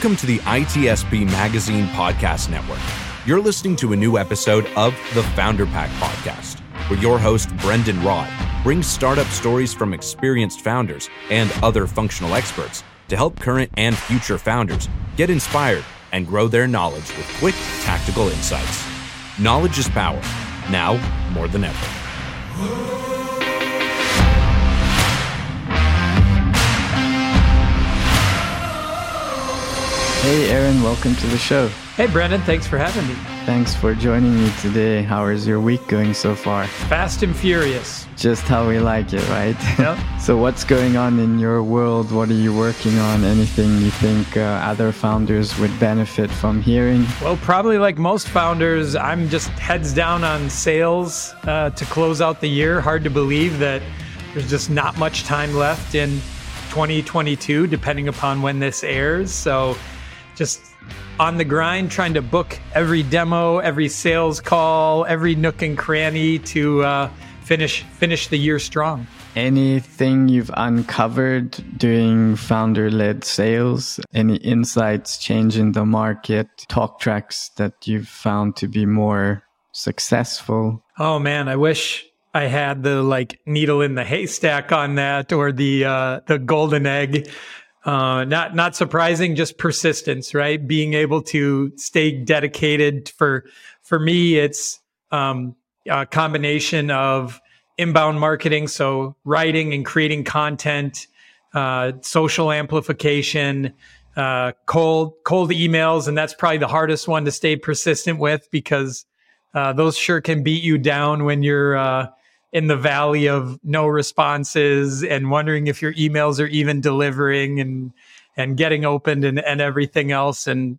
Welcome to the ITSPmagazine Podcast Network. You're listening to a new episode of the Founder Pack Podcast, where your host, Brendon Rod, brings startup stories from experienced founders and other functional experts to help current and future founders get inspired and grow their knowledge with quick, tactical insights. Knowledge is power, now more than ever. Hey, Aaron, welcome to the show. Hey, Brendon, thanks for having me. Thanks for joining me today. How is your week going so far? Fast and furious. Just how we like it, right? Yep. so, what's going on in your world? What are you working on? Anything you think uh, other founders would benefit from hearing? Well, probably like most founders, I'm just heads down on sales uh, to close out the year. Hard to believe that there's just not much time left in 2022, depending upon when this airs. So, just on the grind, trying to book every demo, every sales call, every nook and cranny to uh, finish finish the year strong. Anything you've uncovered doing founder led sales? Any insights, change in the market, talk tracks that you've found to be more successful? Oh man, I wish I had the like needle in the haystack on that or the uh, the golden egg. Uh, not not surprising, just persistence, right? Being able to stay dedicated. For for me, it's um, a combination of inbound marketing, so writing and creating content, uh, social amplification, uh, cold cold emails, and that's probably the hardest one to stay persistent with because uh, those sure can beat you down when you're uh, in the valley of no responses and wondering if your emails are even delivering and and getting opened and, and everything else and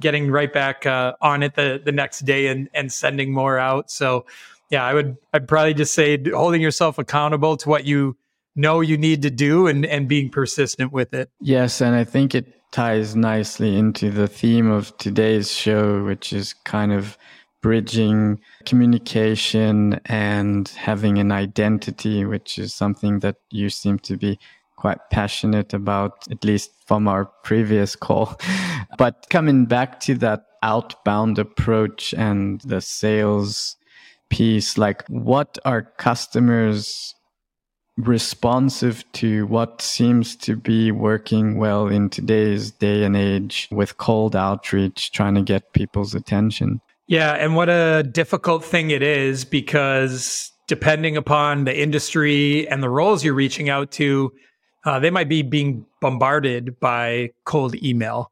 getting right back uh, on it the, the next day and, and sending more out. So yeah, I would I'd probably just say holding yourself accountable to what you know you need to do and, and being persistent with it. Yes, and I think it ties nicely into the theme of today's show, which is kind of bridging communication and having an identity, which is something that you seem to be quite passionate about, at least from our previous call. but coming back to that outbound approach and the sales piece, like what are customers responsive to what seems to be working well in today's day and age with cold outreach, trying to get people's attention? Yeah, and what a difficult thing it is because depending upon the industry and the roles you're reaching out to, uh, they might be being bombarded by cold email.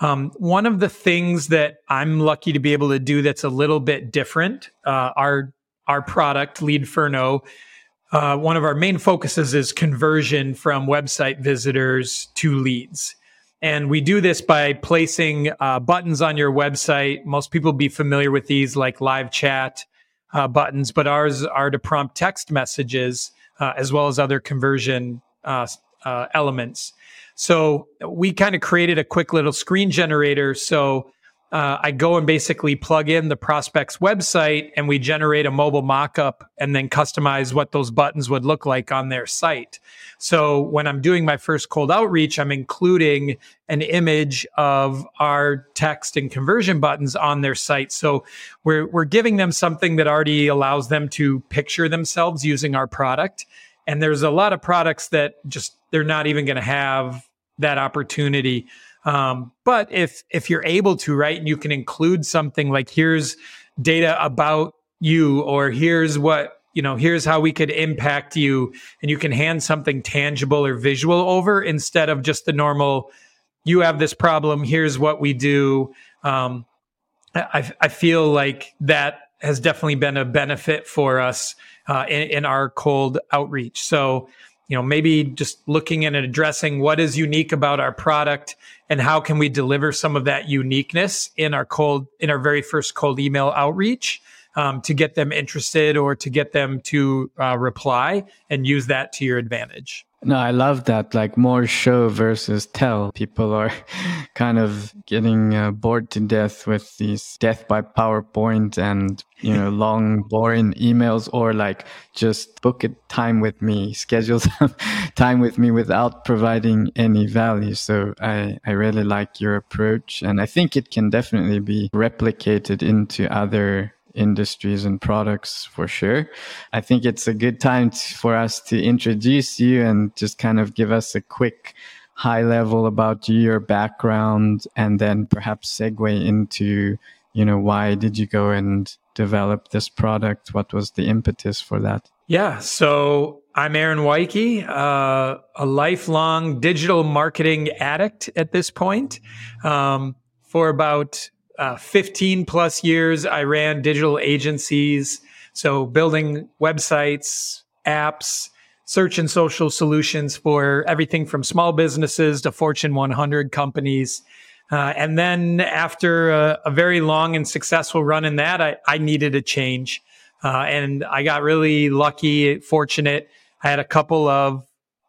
Um, one of the things that I'm lucky to be able to do that's a little bit different, uh, our our product Leadferno, uh, one of our main focuses is conversion from website visitors to leads. And we do this by placing uh, buttons on your website. Most people be familiar with these, like live chat uh, buttons, but ours are to prompt text messages uh, as well as other conversion uh, uh, elements. So we kind of created a quick little screen generator. So uh, I go and basically plug in the prospect's website and we generate a mobile mockup and then customize what those buttons would look like on their site. So when I'm doing my first cold outreach, I'm including an image of our text and conversion buttons on their site. So we're, we're giving them something that already allows them to picture themselves using our product. And there's a lot of products that just, they're not even going to have that opportunity. Um, but if if you're able to, right, and you can include something like here's data about you, or here's what you know, here's how we could impact you, and you can hand something tangible or visual over instead of just the normal. You have this problem. Here's what we do. Um, I, I feel like that has definitely been a benefit for us uh, in, in our cold outreach. So you know maybe just looking and addressing what is unique about our product and how can we deliver some of that uniqueness in our cold in our very first cold email outreach um, to get them interested or to get them to uh, reply and use that to your advantage. No, I love that. Like more show versus tell. People are kind of getting uh, bored to death with these death by PowerPoint and, you know, long, boring emails or like just book a time with me, schedule some time with me without providing any value. So I, I really like your approach. And I think it can definitely be replicated into other industries and products for sure. I think it's a good time for us to introduce you and just kind of give us a quick high level about your background, and then perhaps segue into, you know, why did you go and develop this product? What was the impetus for that? Yeah. So I'm Aaron Weiche, uh, a lifelong digital marketing addict at this point. Um, for about uh, 15 plus years, I ran digital agencies. So building websites, apps, search and social solutions for everything from small businesses to Fortune 100 companies. Uh, and then after a, a, very long and successful run in that, I, I needed a change. Uh, and I got really lucky, fortunate. I had a couple of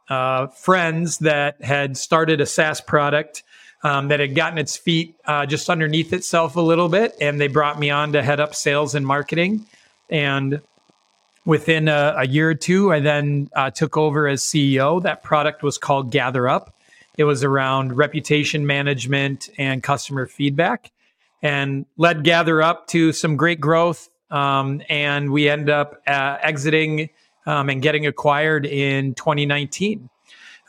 uh, friends that had started a SaaS product um, that had gotten its feet uh, just underneath itself a little bit, and they brought me on to head up sales and marketing. And within a, a year or two, I then uh, took over as CEO. That product was called GatherUp. It was around reputation management and customer feedback, and led GatherUp to some great growth. Um, and we end up uh, exiting um, and getting acquired in 2019.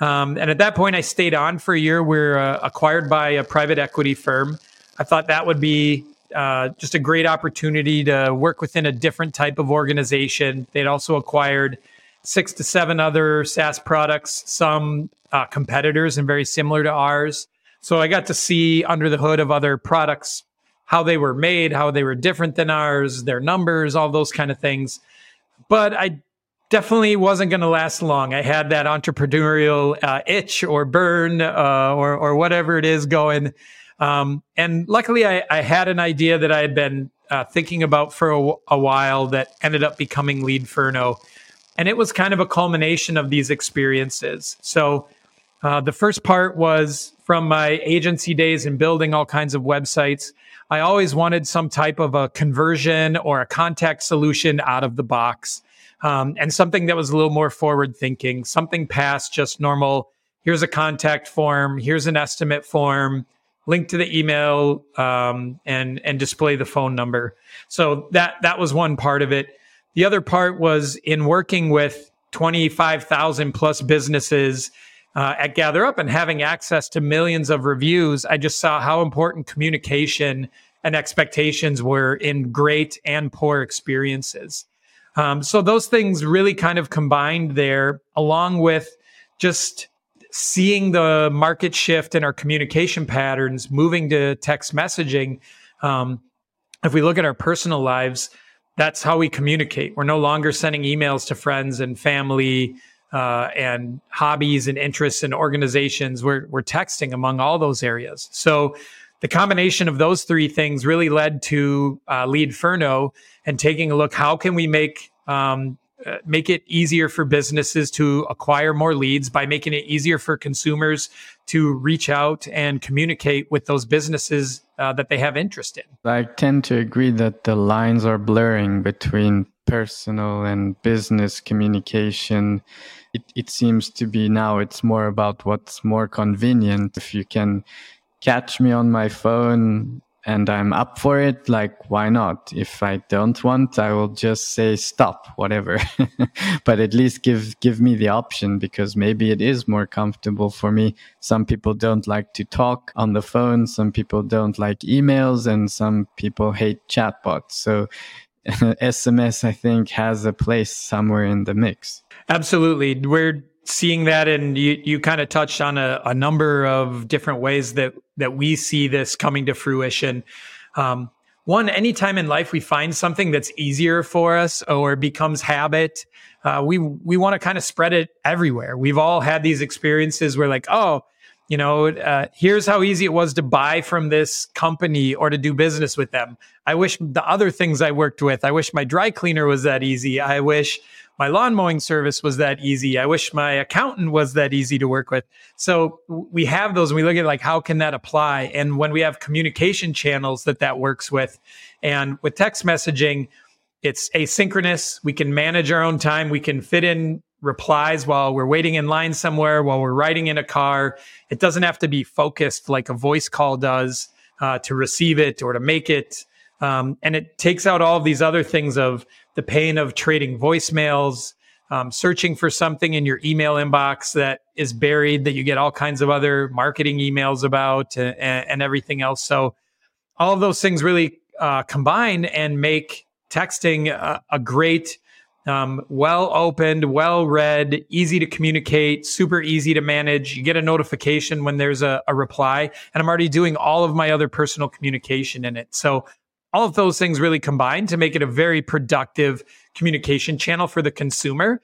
Um, and at that point, I stayed on for a year. We are uh, acquired by a private equity firm. I thought that would be uh, just a great opportunity to work within a different type of organization. They'd also acquired six to seven other SaaS products, some uh, competitors and very similar to ours. So I got to see under the hood of other products how they were made, how they were different than ours, their numbers, all those kind of things. But I definitely wasn't going to last long. I had that entrepreneurial uh, itch or burn uh, or or whatever it is going. Um, and luckily, I, I, had an idea that I had been uh, thinking about for a, a, while that ended up becoming Leadferno. And it was kind of a culmination of these experiences. So uh, the first part was from my agency days and building all kinds of websites. I always wanted some type of a conversion or a contact solution out of the box um, and something that was a little more forward thinking, something past just normal. Here's a contact form. Here's an estimate form. Link to the email um, and and display the phone number. So that that was one part of it. The other part was in working with 25,000 plus businesses uh, at GatherUp and having access to millions of reviews. I just saw how important communication and expectations were in great and poor experiences. Um, so those things really kind of combined there, along with just seeing the market shift in our communication patterns, moving to text messaging. Um, if we look at our personal lives, that's how we communicate. We're no longer sending emails to friends and family uh, and hobbies and interests and organizations. We're, we're texting among all those areas. So the combination of those three things really led to uh, Leadferno and taking a look how can we make um, uh, make it easier for businesses to acquire more leads by making it easier for consumers to reach out and communicate with those businesses uh, that they have interest in. I tend to agree that the lines are blurring between personal and business communication. It, it seems to be now it's more about what's more convenient. If you can catch me on my phone and I'm up for it, like, why not? If I don't want, I will just say stop, whatever. but at least give, give me the option because maybe it is more comfortable for me. Some people don't like to talk on the phone. Some people don't like emails and some people hate chatbots. So SMS, I think, has a place somewhere in the mix. Absolutely. We're seeing that and you, you kind of touched on a, a, number of different ways that that we see this coming to fruition. Um, one anytime in life we find something that's easier for us or becomes habit uh, we we want to kind of spread it everywhere. We've all had these experiences where like oh you know, uh, here's how easy it was to buy from this company or to do business with them. I wish the other things I worked with, I wish my dry cleaner was that easy. I wish my lawn mowing service was that easy. I wish my accountant was that easy to work with. So we have those and we look at like, how can that apply? And when we have communication channels that that works with, and with text messaging, it's asynchronous. We can manage our own time. We can fit in replies while we're waiting in line somewhere, while we're riding in a car. It doesn't have to be focused like a voice call does uh, to receive it or to make it. Um, and it takes out all of these other things of the pain of trading voicemails, um, searching for something in your email inbox that is buried that you get all kinds of other marketing emails about and, and everything else. So all of those things really uh, combine and make texting a, a great um, well opened, well read, easy to communicate, super easy to manage. You get a notification when there's a, a, reply, and I'm already doing all of my other personal communication in it. So, all of those things really combine to make it a very productive communication channel for the consumer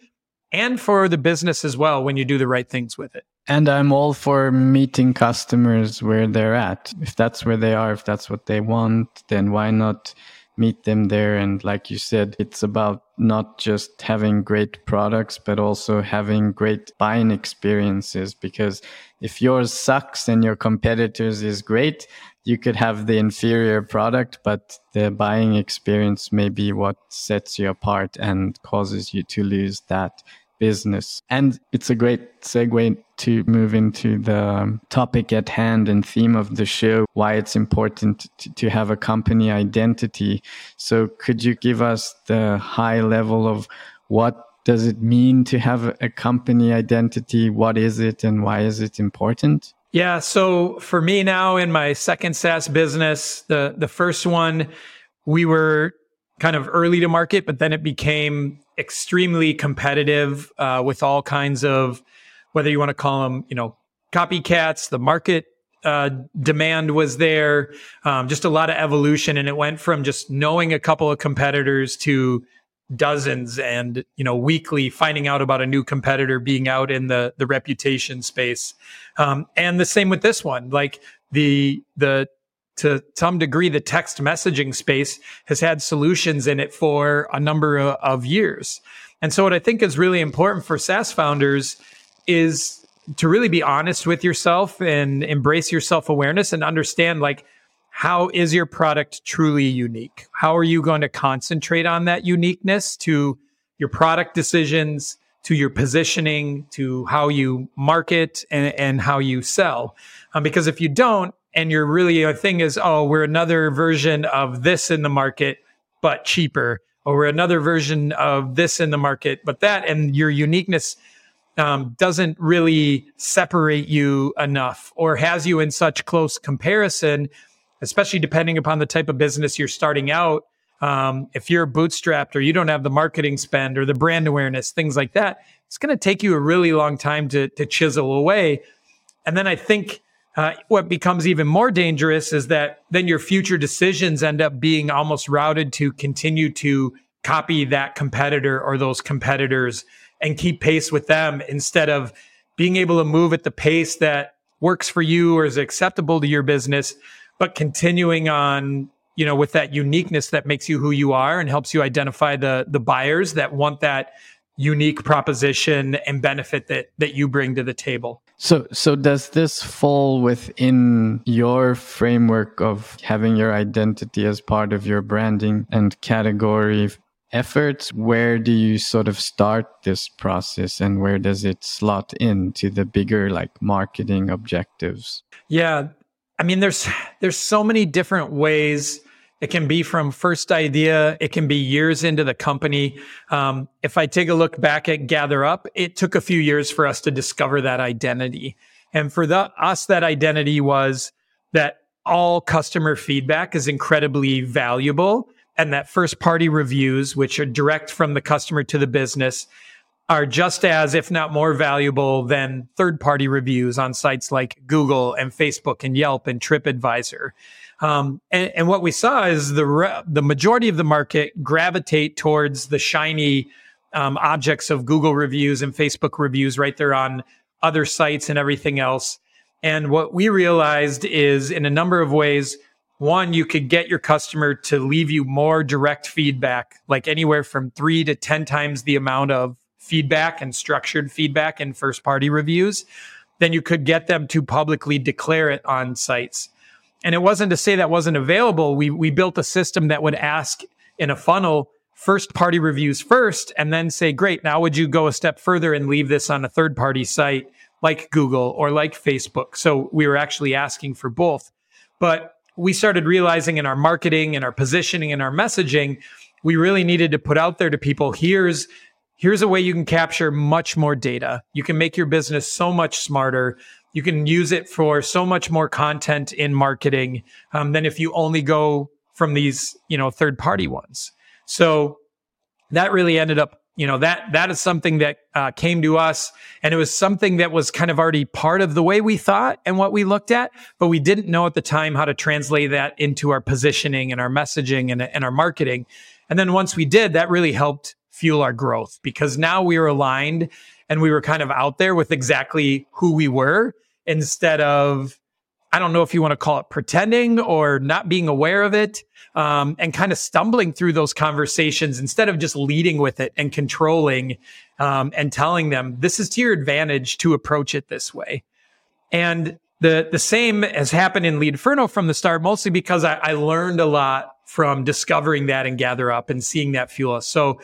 and for the business as well when you do the right things with it. And I'm all for meeting customers where they're at. If that's where they are, if that's what they want, then why not? Meet them there. And like you said, it's about not just having great products, but also having great buying experiences. Because if yours sucks and your competitors is great, you could have the inferior product, but the buying experience may be what sets you apart and causes you to lose that business. And it's a great segue to move into the um, topic at hand and theme of the show, why it's important to, to have a company identity. So could you give us the high level of what does it mean to have a company identity? What is it and why is it important? Yeah, so for me now in my second SaaS business, the the first one we were kind of early to market, but then it became extremely competitive uh, with all kinds of whether you want to call them, you know, copycats. The market uh, demand was there, um, just a lot of evolution, and it went from just knowing a couple of competitors to dozens and you know weekly finding out about a new competitor being out in the the reputation space um, and the same with this one like the the to some degree, the text messaging space has had solutions in it for a number of, of years. And so, what I think is really important for SaaS founders is to really be honest with yourself and embrace your self awareness and understand like, how is your product truly unique? How are you going to concentrate on that uniqueness to your product decisions, to your positioning, to how you market and, and how you sell? Um, because if you don't, and you're really a thing is oh we're another version of this in the market but cheaper. Or we're another version of this in the market but that and your uniqueness um, doesn't really separate you enough or has you in such close comparison especially depending upon the type of business you're starting out. Um, if you're bootstrapped or you don't have the marketing spend or the brand awareness things like that it's going to take you a really long time to, to chisel away. And then i think uh, what becomes even more dangerous is that then your future decisions end up being almost routed to continue to copy that competitor or those competitors and keep pace with them instead of being able to move at the pace that works for you or is acceptable to your business, but continuing on, you know, with that uniqueness that makes you who you are and helps you identify the the buyers that want that unique proposition and benefit that that you bring to the table. So so does this fall within your framework of having your identity as part of your branding and category efforts? Where do you sort of start this process and where does it slot into the bigger like marketing objectives? Yeah. I mean there's there's so many different ways it can be from first idea. It can be years into the company. Um, if I take a look back at GatherUp, it took a few years for us to discover that identity. And for the, us, that identity was that all customer feedback is incredibly valuable and that first party reviews, which are direct from the customer to the business, are just as, if not more valuable than third party reviews on sites like Google and Facebook and Yelp and TripAdvisor. Um, and, and, what we saw is the re- the majority of the market gravitate towards the shiny um, objects of Google reviews and Facebook reviews right there on other sites and everything else. And what we realized is in a number of ways, one, you could get your customer to leave you more direct feedback, like anywhere from three to 10 times the amount of feedback and structured feedback in first party reviews. Then you could get them to publicly declare it on sites. And it wasn't to say that wasn't available. We, we built a system that would ask in a funnel first party reviews first and then say, great, now would you go a step further and leave this on a third party site like Google or like Facebook? So we were actually asking for both. But we started realizing in our marketing and our positioning and our messaging, we really needed to put out there to people here's here's a way you can capture much more data. You can make your business so much smarter. You can use it for so much more content in marketing um, than if you only go from these, you know, third party ones. So that really ended up, you know, that that is something that uh, came to us, and it was something that was kind of already part of the way we thought and what we looked at, but we didn't know at the time how to translate that into our positioning and our messaging and, and our marketing. And then once we did, that really helped fuel our growth because now we were aligned and we were kind of out there with exactly who we were instead of I don't know if you want to call it pretending or not being aware of it, um, and kind of stumbling through those conversations instead of just leading with it and controlling um, and telling them this is to your advantage to approach it this way. And the the same has happened in Leadferno from the start, mostly because I, I learned a lot from discovering that and GatherUp and seeing that fuel us. So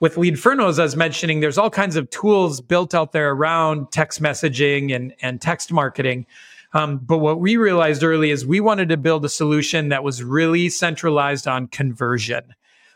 with Leadferno, as I was mentioning, there's all kinds of tools built out there around text messaging and, and text marketing. Um, but what we realized early is we wanted to build a solution that was really centralized on conversion.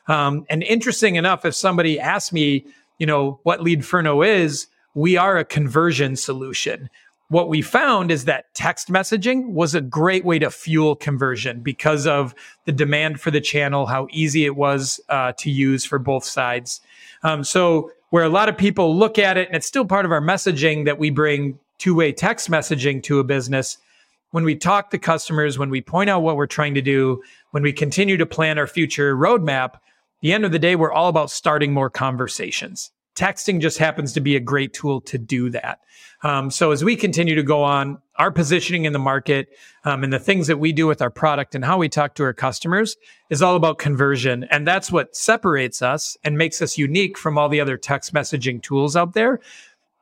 Um, and interesting enough, if somebody asked me, you know, what Leadferno is, we are a conversion solution. What we found is that text messaging was a great way to fuel conversion because of the demand for the channel, how easy it was uh, to use for both sides. Um, so, where a lot of people look at it, and it's still part of our messaging that we bring two way text messaging to a business, when we talk to customers, when we point out what we're trying to do, when we continue to plan our future roadmap, the end of the day, we're all about starting more conversations. Texting just happens to be a great tool to do that. Um, so as we continue to go on, our positioning in the market um, and the things that we do with our product and how we talk to our customers is all about conversion. And that's what separates us and makes us unique from all the other text messaging tools out there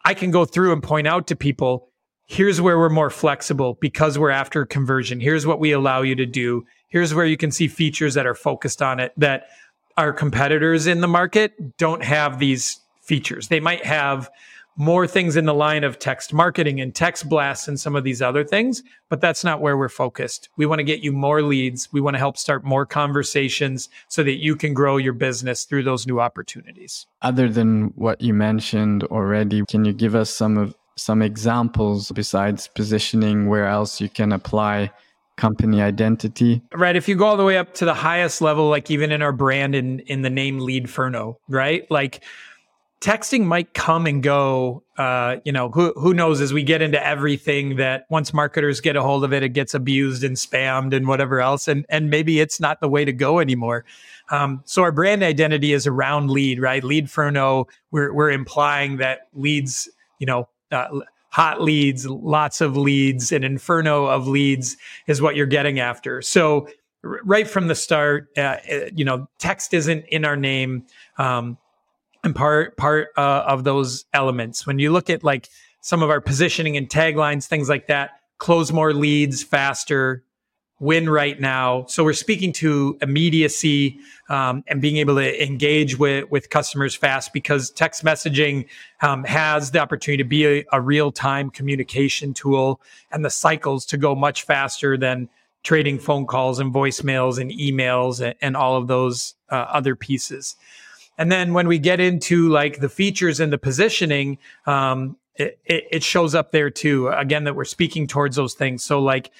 I can go through and point out to people, here's where we're more flexible because we're after conversion. Here's what we allow you to do. Here's where you can see features that are focused on it that our competitors in the market don't have these features. They might have more things in the line of text marketing and text blasts and some of these other things, but that's not where we're focused. We want to get you more leads. We want to help start more conversations so that you can grow your business through those new opportunities. Other than what you mentioned already, can you give us some of some examples besides positioning where else you can apply company identity. Right. If you go all the way up to the highest level, like even in our brand in in the name Leadferno, right? Like texting might come and go. Uh, you know, who who knows as we get into everything that once marketers get a hold of it, it gets abused and spammed and whatever else, and and maybe it's not the way to go anymore. Um, so our brand identity is around lead, right? Lead Leadferno. We're we're implying that leads, you know, uh, hot leads, lots of leads, an inferno of leads is what you're getting after. So right from the start, uh, uh, you know, text isn't in our name. Um, and part part uh, of those elements. When you look at like some of our positioning and taglines, things like that, close more leads faster, win right now. So we're speaking to immediacy um, and being able to engage with with customers fast because text messaging um, has the opportunity to be a, a real time communication tool and the cycles to go much faster than trading phone calls and voicemails and emails and, and all of those uh, other pieces. And then when we get into like the features and the positioning, um, it, it, shows up there too. Again, that we're speaking towards those things. So like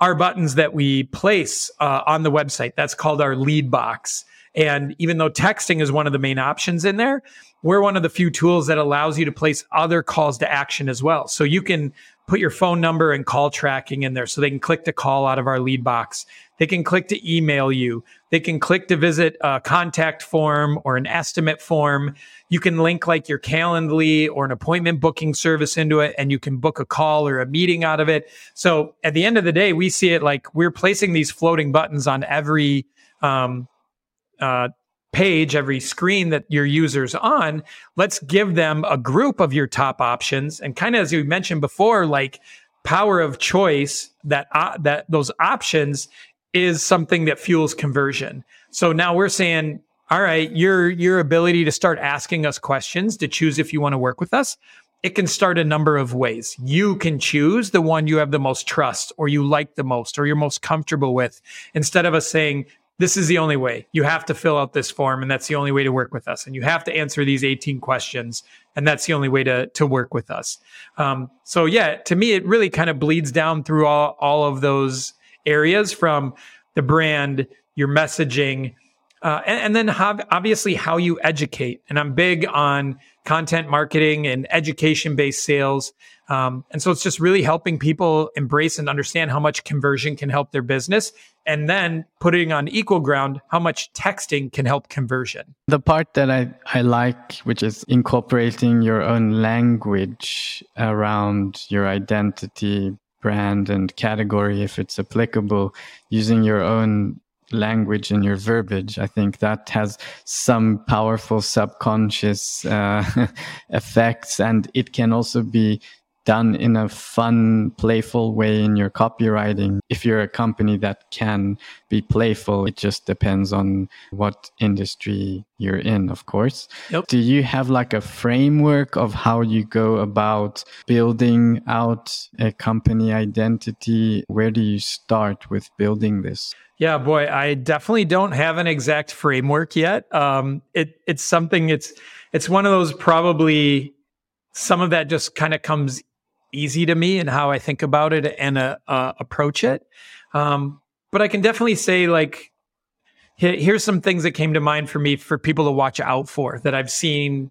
our buttons that we place uh, on the website, that's called our lead box. And even though texting is one of the main options in there, we're one of the few tools that allows you to place other calls to action as well. So you can put your phone number and call tracking in there so they can click to call out of our lead box. They can click to email you. They can click to visit a contact form or an estimate form. You can link like your Calendly or an appointment booking service into it, and you can book a call or a meeting out of it. So at the end of the day, we see it like we're placing these floating buttons on every um, uh, page, every screen that your user's on, let's give them a group of your top options. And kind of as you mentioned before, like power of choice, that uh, that those options is something that fuels conversion. So now we're saying, all right, your your ability to start asking us questions to choose if you want to work with us. It can start a number of ways. You can choose the one you have the most trust or you like the most or you're most comfortable with instead of us saying, this is the only way. You have to fill out this form, and that's the only way to work with us. And you have to answer these 18 questions, and that's the only way to, to work with us. Um, so, yeah, to me, it really kind of bleeds down through all, all of those areas from the brand, your messaging, uh, and, and, then obviously how you educate. And I'm big on content marketing and education based sales. Um, and so it's just really helping people embrace and understand how much conversion can help their business. And then putting on equal ground how much texting can help conversion. The part that I, I like, which is incorporating your own language around your identity, brand, and category, if it's applicable, using your own language and your verbiage. I think that has some powerful subconscious uh, effects, and it can also be done in a fun, playful way in your copywriting. If you're a company that can be playful, it just depends on what industry you're in, of course. Yep. Do you have like a framework of how you go about building out a company identity? Where do you start with building this? Yeah, boy, I definitely don't have an exact framework yet. Um, it it's something. It's it's one of those probably some of that just kind of comes easy to me and how I think about it and uh, uh, approach it. Um, but I can definitely say like here's some things that came to mind for me for people to watch out for that I've seen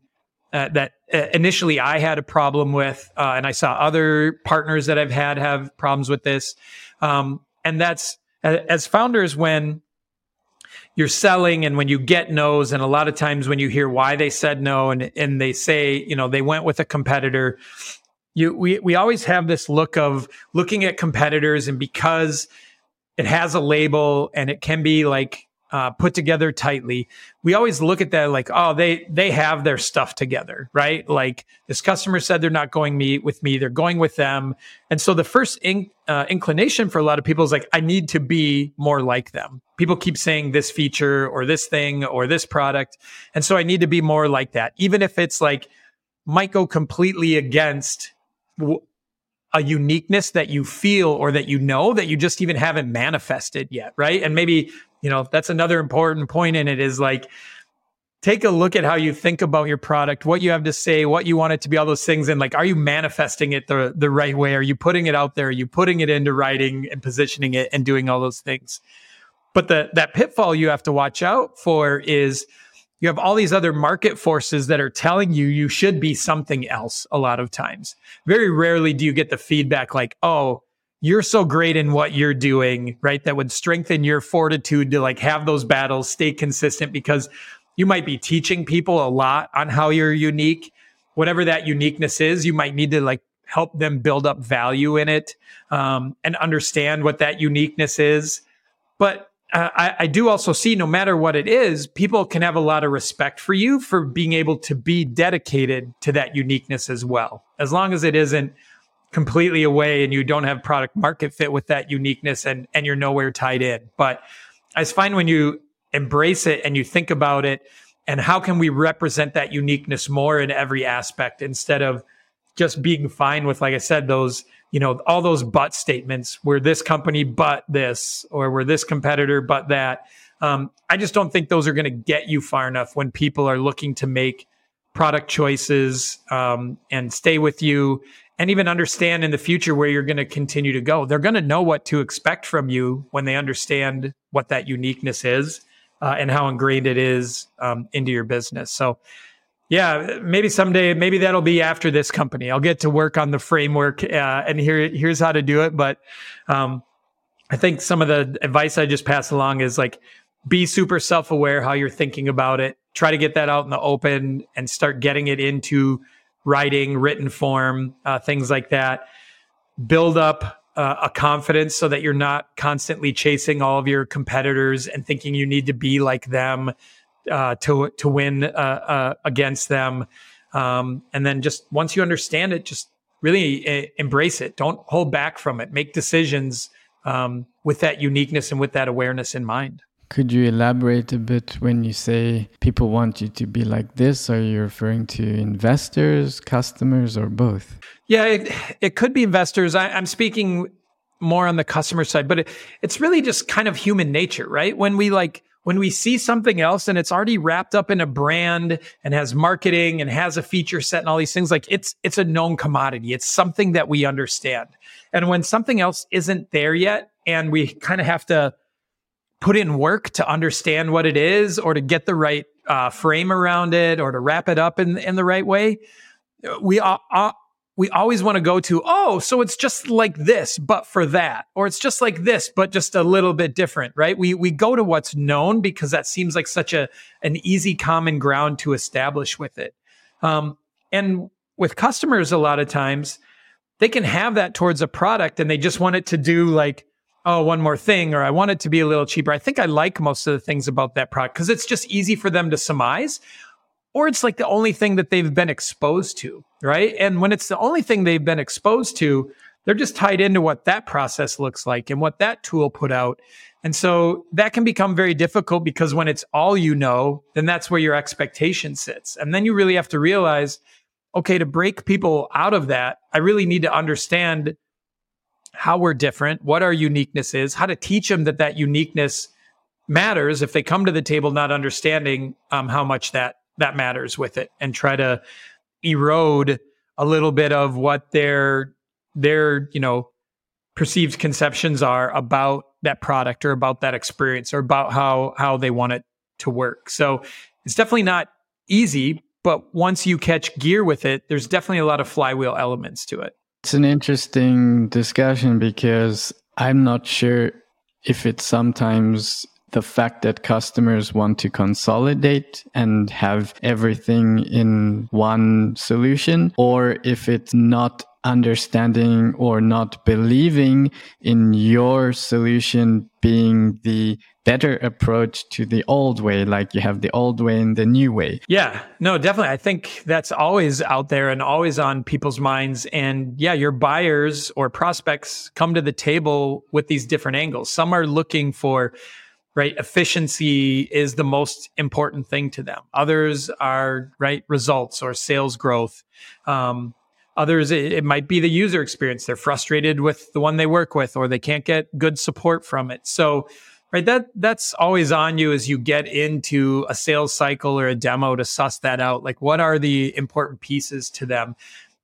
uh, that uh, initially I had a problem with, uh, and I saw other partners that I've had have problems with this. Um, and that's as founders when you're selling and when you get no's and a lot of times when you hear why they said no and and they say you know they went with a competitor you we we always have this look of looking at competitors and because it has a label and it can be like uh, put together tightly. We always look at that like, oh, they they have their stuff together, right? Like this customer said they're not going me with me, they're going with them, and so the first in, uh, inclination for a lot of people is like, I need to be more like them. People keep saying this feature or this thing or this product, and so I need to be more like that, even if it's like might go completely against a uniqueness that you feel or that you know that you just even haven't manifested yet, right? And maybe you know that's another important point in it is like take a look at how you think about your product what you have to say what you want it to be all those things and like are you manifesting it the the right way? Are you putting it out there? Are you putting it into writing and positioning it and doing all those things? But the that pitfall you have to watch out for is you have all these other market forces that are telling you you should be something else a lot of times very rarely do you get the feedback like oh you're so great in what you're doing, right? That would strengthen your fortitude to like have those battles, stay consistent because you might be teaching people a lot on how you're unique. Whatever that uniqueness is, you might need to like help them build up value in it um, and understand what that uniqueness is. But uh, I, I do also see no matter what it is, people can have a lot of respect for you for being able to be dedicated to that uniqueness as well. As long as it isn't completely away and you don't have product market fit with that uniqueness and and you're nowhere tied in but i find when you embrace it and you think about it and how can we represent that uniqueness more in every aspect instead of just being fine with like i said those you know all those but statements where this company but this or where this competitor but that um, i just don't think those are going to get you far enough when people are looking to make product choices um, and stay with you and even understand in the future where you're going to continue to go. They're going to know what to expect from you when they understand what that uniqueness is uh, and how ingrained it is um, into your business. So Yeah, maybe someday, maybe that'll be after this company. I'll get to work on the framework uh, and here, here's how to do it. But um, I think some of the advice I just passed along is like be super self aware how you're thinking about it. Try to get that out in the open and start getting it into writing, written form, uh, things like that. Build up uh, a confidence so that you're not constantly chasing all of your competitors and thinking you need to be like them uh, to to win uh, uh, against them. Um, and then just once you understand it, just really uh, embrace it. Don't hold back from it. Make decisions um, with that uniqueness and with that awareness in mind. Could you elaborate a bit when you say people want you to be like this? Are you referring to investors, customers, or both? Yeah, it, it could be investors. I, am speaking more on the customer side, but it, it's really just kind of human nature, right? When we like, when we see something else and it's already wrapped up in a brand and has marketing and has a feature set and all these things, like it's it's a known commodity. It's something that we understand. And when something else isn't there yet, and we kind of have to put in work to understand what it is or to get the right uh, frame around it or to wrap it up in, in the right way we uh, uh, we always want to go to oh so it's just like this but for that or it's just like this but just a little bit different right? We we go to what's known because that seems like such a an easy common ground to establish with it. Um, and with customers a lot of times they can have that towards a product and they just want it to do like oh, one more thing, or I want it to be a little cheaper. I think I like most of the things about that product because it's just easy for them to surmise, or it's like the only thing that they've been exposed to, right? And when it's the only thing they've been exposed to, they're just tied into what that process looks like and what that tool put out. And so that can become very difficult because when it's all you know, then that's where your expectation sits. And then you really have to realize, okay, to break people out of that, I really need to understand how we're different, what our uniqueness is, how to teach them that that uniqueness matters if they come to the table not understanding um, how much that that matters with it, and try to erode a little bit of what their their you know perceived conceptions are about that product or about that experience or about how how they want it to work. So it's definitely not easy, but once you catch gear with it, there's definitely a lot of flywheel elements to it. It's an interesting discussion because I'm not sure if it's sometimes the fact that customers want to consolidate and have everything in one solution, or if it's not understanding or not believing in your solution being the better approach to the old way like you have the old way and the new way. Yeah no definitely. I think that's always out there and always on people's minds. And yeah your buyers or prospects come to the table with these different angles. Some are looking for right efficiency is the most important thing to them others are right results or sales growth um, Others, it, it, might be the user experience. They're frustrated with the one they work with, or they can't get good support from it. So, right, that that's always on you as you get into a sales cycle or a demo to suss that out. Like, what are the important pieces to them?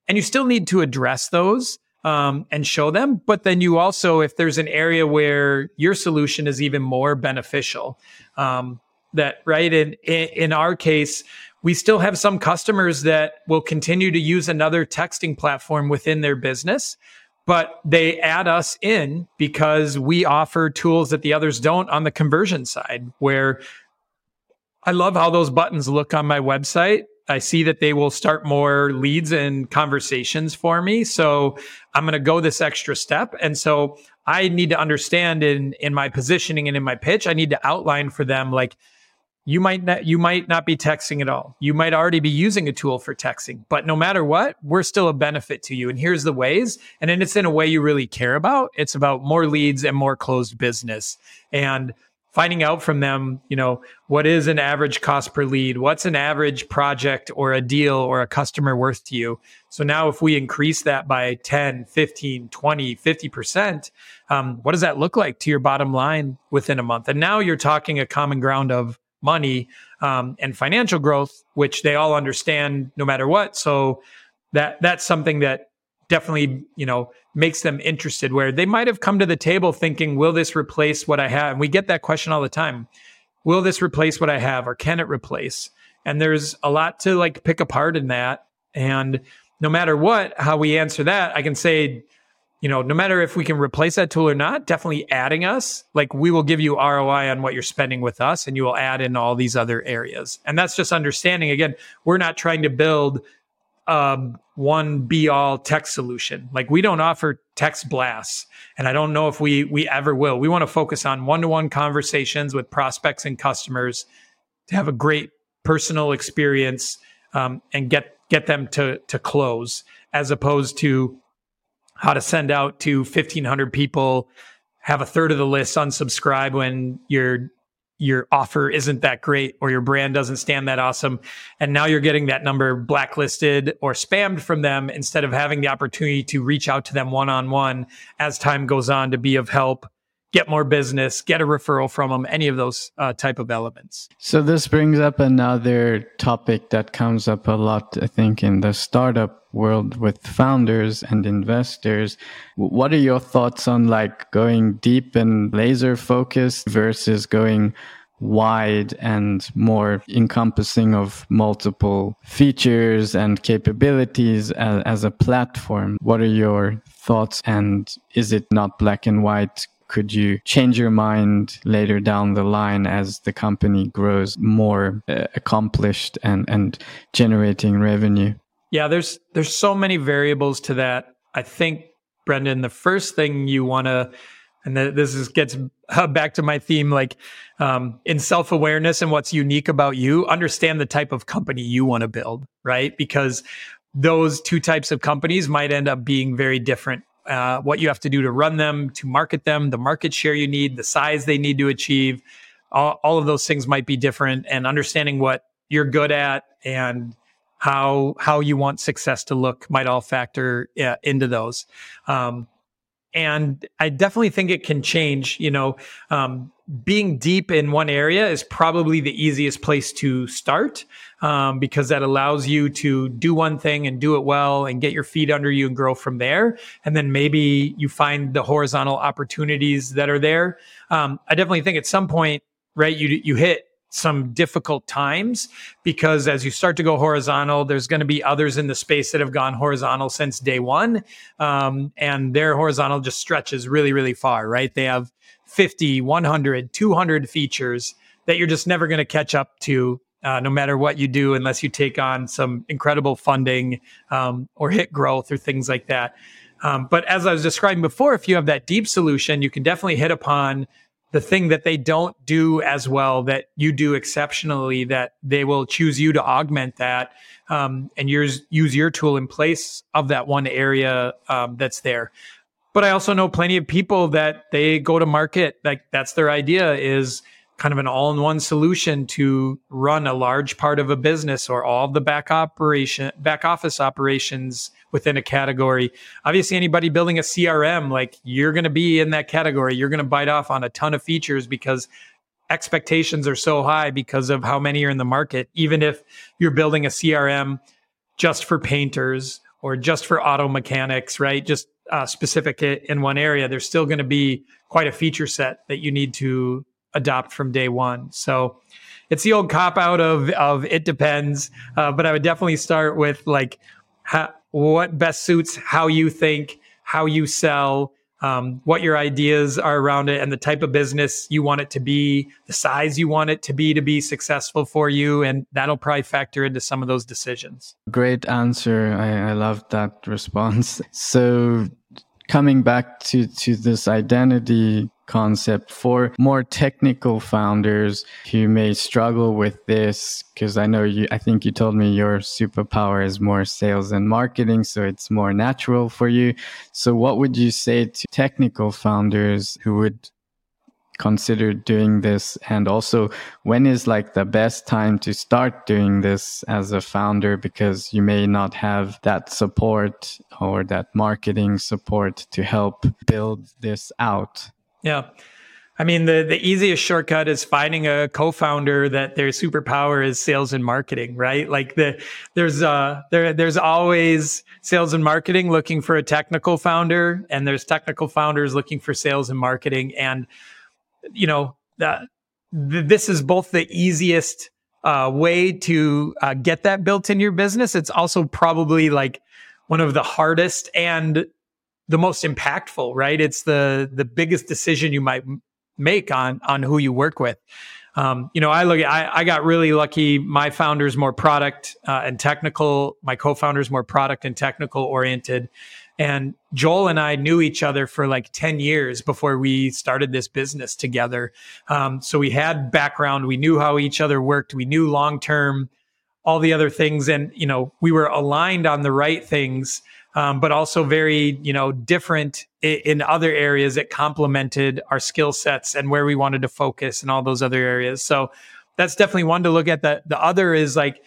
And you still need to address those um, and show them. But then you also, if there's an area where your solution is even more beneficial, um, that right in in our case we still have some customers that will continue to use another texting platform within their business, but they add us in because we offer tools that the others don't on the conversion side, where I love how those buttons look on my website. I see that they will start more leads and conversations for me. So I'm going to go this extra step. And so I need to understand in, in my positioning and in my pitch, I need to outline for them like, you might not you might not be texting at all. You might already be using a tool for texting but no matter what we're still a benefit to you. And here's the ways. And then it's in a way you really care about. It's about more leads and more closed business. And finding out from them you know what is an average cost per lead? What's an average project or a deal or a customer worth to you? So now if we increase that by 10 15 20 50% um, what does that look like to your bottom line within a month? And now you're talking a common ground of money um, and financial growth, which they all understand no matter what. So that that's something that definitely you know makes them interested. Where they might have come to the table thinking, "Will this replace what I have?" And we get that question all the time. Will this replace what I have, or can it replace? And there's a lot to like pick apart in that. And no matter what, how we answer that, I can say, you know, no matter if we can replace that tool or not, definitely adding us, like we will give you ROI on what you're spending with us and you will add in all these other areas. And that's just understanding. Again, we're not trying to build um, one be all text solution. Like we don't offer text blasts, and I don't know if we we ever will. We want to focus on one to one conversations with prospects and customers to have a great personal experience um, and get get them to to close, as opposed to how to send out to 1500 people have a third of the list unsubscribe when you're your offer isn't that great or your brand doesn't stand that awesome. And now you're getting that number blacklisted or spammed from them instead of having the opportunity to reach out to them one on one as time goes on to be of help get more business, get a referral from them, any of those uh, type of elements. So this brings up another topic that comes up a lot, I think, in the startup world with founders and investors. What are your thoughts on like going deep and laser focused versus going wide and more encompassing of multiple features and capabilities as, as, a platform. What are your thoughts? And is it not black and white could you change your mind later down the line as the company grows more uh, accomplished and and generating revenue? Yeah there's there's so many variables to that. I think Brendon the first thing you want to and this is gets back to my theme like um, in self-awareness and what's unique about you understand the type of company you want to build right? Because those two types of companies might end up being very different uh, what you have to do to run them, to market them, the market share you need, the size they need to achieve. All, all of those things might be different, and understanding what you're good at and how how you want success to look might all factor uh, into those. Um, and I definitely think it can change. You know, um, being deep in one area is probably the easiest place to start um, because that allows you to do one thing and do it well and get your feet under you and grow from there. And then maybe you find the horizontal opportunities that are there. Um, I definitely think at some point, right, you you hit some difficult times because as you start to go horizontal, there's going to be others in the space that have gone horizontal since day one. Um, and their horizontal just stretches really, really far, right? They have 50, 100, 200 features that you're just never going to catch up to. Uh, no matter what you do, unless you take on some incredible funding um, or hit growth or things like that. Um, but as I was describing before, if you have that deep solution, you can definitely hit upon the thing that they don't do as well that you do exceptionally that they will choose you to augment that um, and yours use your tool in place of that one area um, that's there. But i also know plenty of people that they go to market like that's their idea is kind of an all-in-one solution to run a large part of a business or all the back operation back office operations within a category. Obviously anybody building a crm like you're going to be in that category. You're going to bite off on a ton of features because expectations are so high because of how many are in the market. Even if you're building a crm just for painters or just for auto mechanics right? Just uh, specific in one area there's still going to be quite a feature set that you need to adopt from day one. So it's the old cop out of of it depends, uh, but I would definitely start with like what best suits how you think, how you sell, um, what your ideas are around it, and the type of business you want it to be, the size you want it to be to be successful for you, and that'll probably factor into some of those decisions. Great answer. I, I love that response. So coming back to to this identity concept for more technical founders who may struggle with this because i know you i think you told me your superpower is more sales and marketing so it's more natural for you. So what would you say to technical founders who would consider doing this? And also when is like the best time to start doing this as a founder? Because you may not have that support or that marketing support to help build this out yeah. I mean, the, the easiest shortcut is finding a co-founder that their superpower is sales and marketing, right? Like the, there's, uh, there, there's always sales and marketing looking for a technical founder and there's technical founders looking for sales and marketing. And, you know, that this is both the easiest uh, way to uh, get that built in your business. It's also probably like one of the hardest and the most impactful, right? It's the the biggest decision you might make on on who you work with. Um, you know, I look. At, I I got really lucky. My founder's more product uh, and technical. My co-founder's more product and technical oriented. And Joel and I knew each other for like 10 years before we started this business together. Um, so we had background. We knew how each other worked. We knew long term all the other things. And, you know, we were aligned on the right things um, but also very you know different in, in other areas that complemented our skill sets and where we wanted to focus and all those other areas. So that's definitely one to look at. The the other is like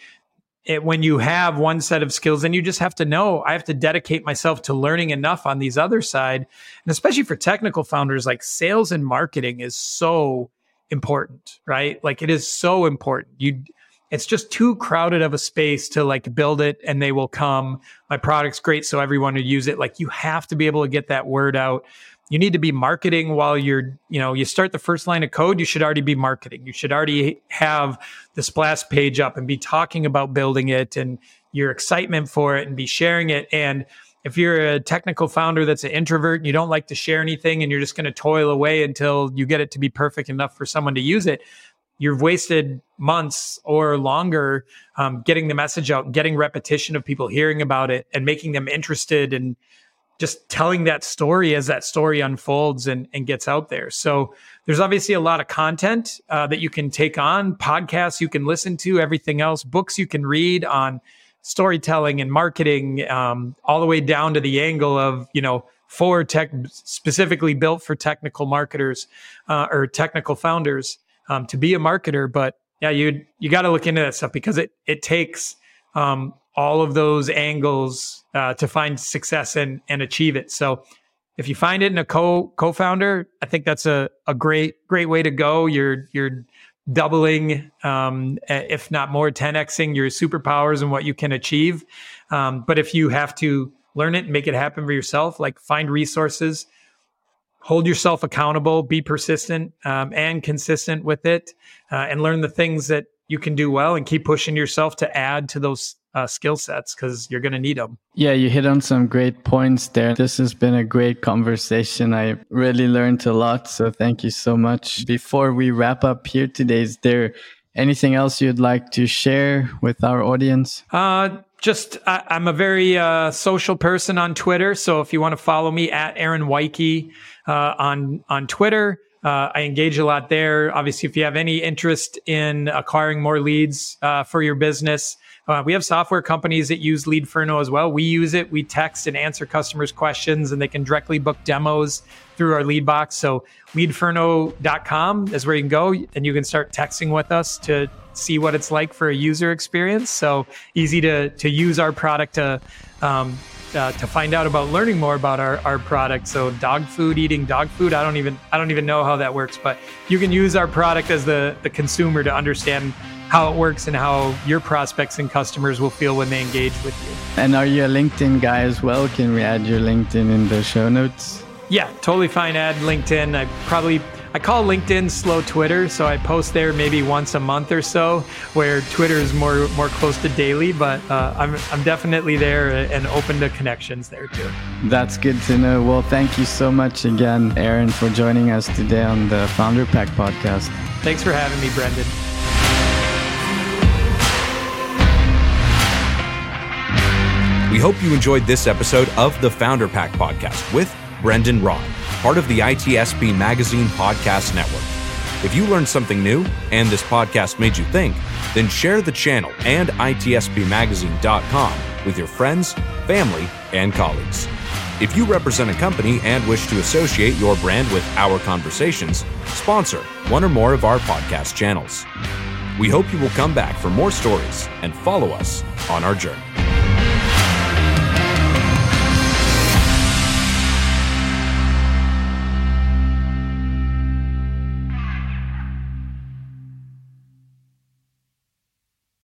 it, when you have one set of skills, then you just have to know I have to dedicate myself to learning enough on these other side, and especially for technical founders, like sales and marketing is so important, right? Like it is so important. You it's just too crowded of a space to like build it and they will come. My product's great, so everyone would use it. Like you have to be able to get that word out. You need to be marketing while you're, you know, you start the first line of code, you should already be marketing. You should already have the splash page up and be talking about building it and your excitement for it and be sharing it. And if you're a technical founder that's an introvert and you don't like to share anything and you're just going to toil away until you get it to be perfect enough for someone to use it, you've wasted months or longer um, getting the message out, getting repetition of people hearing about it, and making them interested and just telling that story as that story unfolds and, and gets out there. So there's obviously a lot of content uh, that you can take on, podcasts you can listen to, everything else, books you can read on storytelling and marketing, um, all the way down to the angle of you know for tech specifically built for technical marketers uh, or technical founders um, to be a marketer. But yeah, you you got to look into that stuff because it it takes um, all of those angles uh, to find success and and achieve it. So if you find it in a co co-founder, I think that's a, a great great way to go. You're you're doubling, um, if not more, 10xing your superpowers and what you can achieve. Um, but if you have to learn it and make it happen for yourself, like find resources, hold yourself accountable, be persistent um, and consistent with it, uh, and learn the things that you can do well and keep pushing yourself to add to those uh, skill sets because you're going to need them. Yeah, you hit on some great points there. This has been a great conversation. I really learned a lot. So thank you so much. Before we wrap up here today, is there anything else you'd like to share with our audience? Uh, just I, am a very uh, social person on Twitter. So if you want to follow me at Aaron Weiche uh, on on Twitter, uh, I engage a lot there. Obviously, if you have any interest in acquiring more leads uh, for your business, uh, we have software companies that use Leadferno as well. We use it. We text and answer customers' questions, and they can directly book demos through our lead box. So leadferno.com is where you can go, and you can start texting with us to see what it's like for a user experience. So easy to to use our product to um, uh, to find out about learning more about our, our product. So dog food, eating dog food. I don't even I don't even know how that works, but you can use our product as the the consumer to understand how it works and how your prospects and customers will feel when they engage with you. And are you a LinkedIn guy as well? Can we add your LinkedIn in the show notes? Yeah, totally fine. Add LinkedIn. I probably I call LinkedIn slow Twitter, so I post there maybe once a month or so, where Twitter is more more close to daily. But uh, I'm I'm definitely there and open to connections there too. That's good to know. Well, thank you so much again, Aaron, for joining us today on the Founder Pack podcast. Thanks for having me, Brendon. We hope you enjoyed this episode of the Founder Pack podcast with Brendon Rod part of the ITSPmagazine Podcast Network. If you learned something new and this podcast made you think, then share the channel and itspmagazine.com with your friends, family, and colleagues. If you represent a company and wish to associate your brand with our conversations, sponsor one or more of our podcast channels. We hope you will come back for more stories and follow us on our journey.